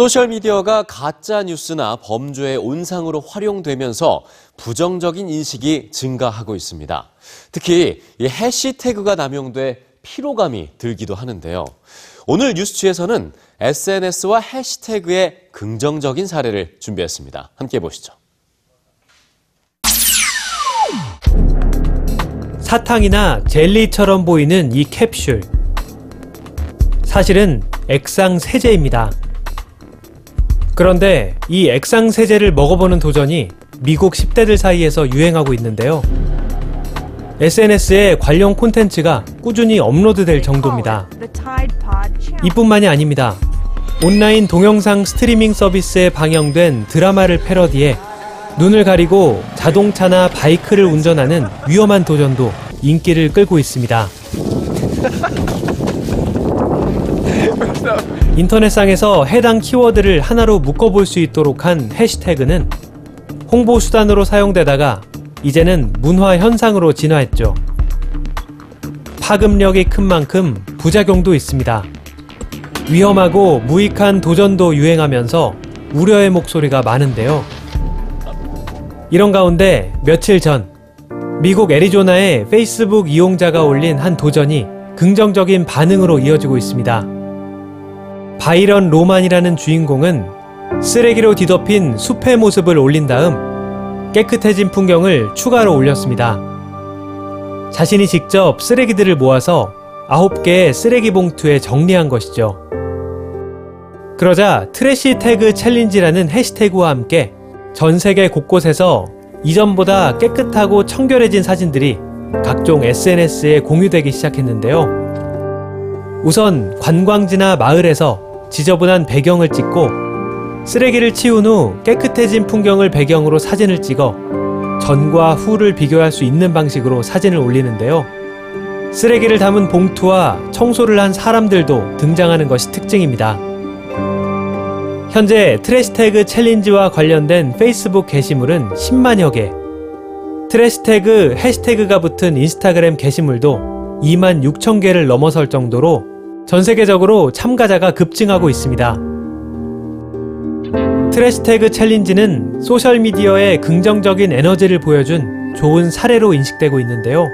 소셜미디어가 가짜 뉴스나 범죄의 온상으로 활용되면서 부정적인 인식이 증가하고 있습니다. 특히 이 해시태그가 남용돼 피로감이 들기도 하는데요. 오늘 뉴스취에서는 SNS와 해시태그의 긍정적인 사례를 준비했습니다. 함께 보시죠. 사탕이나 젤리처럼 보이는 이 캡슐. 사실은 액상 세제입니다. 그런데 이 액상 세제를 먹어보는 도전이 미국 10대들 사이에서 유행하고 있는데요. SNS에 관련 콘텐츠가 꾸준히 업로드될 정도입니다. 이뿐만이 아닙니다. 온라인 동영상 스트리밍 서비스에 방영된 드라마를 패러디해 눈을 가리고 자동차나 바이크를 운전하는 위험한 도전도 인기를 끌고 있습니다. 인터넷상에서 해당 키워드를 하나로 묶어볼 수 있도록 한 해시태그는 홍보 수단으로 사용되다가 이제는 문화 현상으로 진화했죠. 파급력이 큰 만큼 부작용도 있습니다. 위험하고 무익한 도전도 유행하면서 우려의 목소리가 많은데요. 이런 가운데 며칠 전 미국 애리조나의 페이스북 이용자가 올린 한 도전이 긍정적인 반응으로 이어지고 있습니다. 바이런 로만이라는 주인공은 쓰레기로 뒤덮인 숲의 모습을 올린 다음 깨끗해진 풍경을 추가로 올렸습니다. 자신이 직접 쓰레기들을 모아서 9개의 쓰레기 봉투에 정리한 것이죠. 그러자 trash tag challenge라는 해시태그와 함께 전 세계 곳곳에서 이전보다 깨끗하고 청결해진 사진들이 각종 SNS에 공유되기 시작했는데요. 우선 관광지나 마을에서 지저분한 배경을 찍고 쓰레기를 치운 후 깨끗해진 풍경을 배경으로 사진을 찍어 전과 후를 비교할 수 있는 방식으로 사진을 올리는데요. 쓰레기를 담은 봉투와 청소를 한 사람들도 등장하는 것이 특징입니다. 현재 trashtag challenge와 관련된 페이스북 게시물은 10만여 개, trashtag 해시태그가 붙은 인스타그램 게시물도 2만 6천 개를 넘어설 정도로 전 세계적으로 참가자가 급증하고 있습니다. trashtag challenge는 소셜미디어의 긍정적인 에너지를 보여준 좋은 사례로 인식되고 있는데요.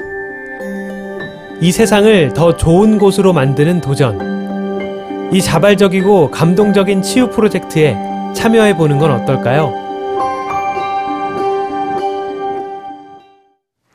이 세상을 더 좋은 곳으로 만드는 도전. 이 자발적이고 감동적인 치유 프로젝트에 참여해 보는 건 어떨까요?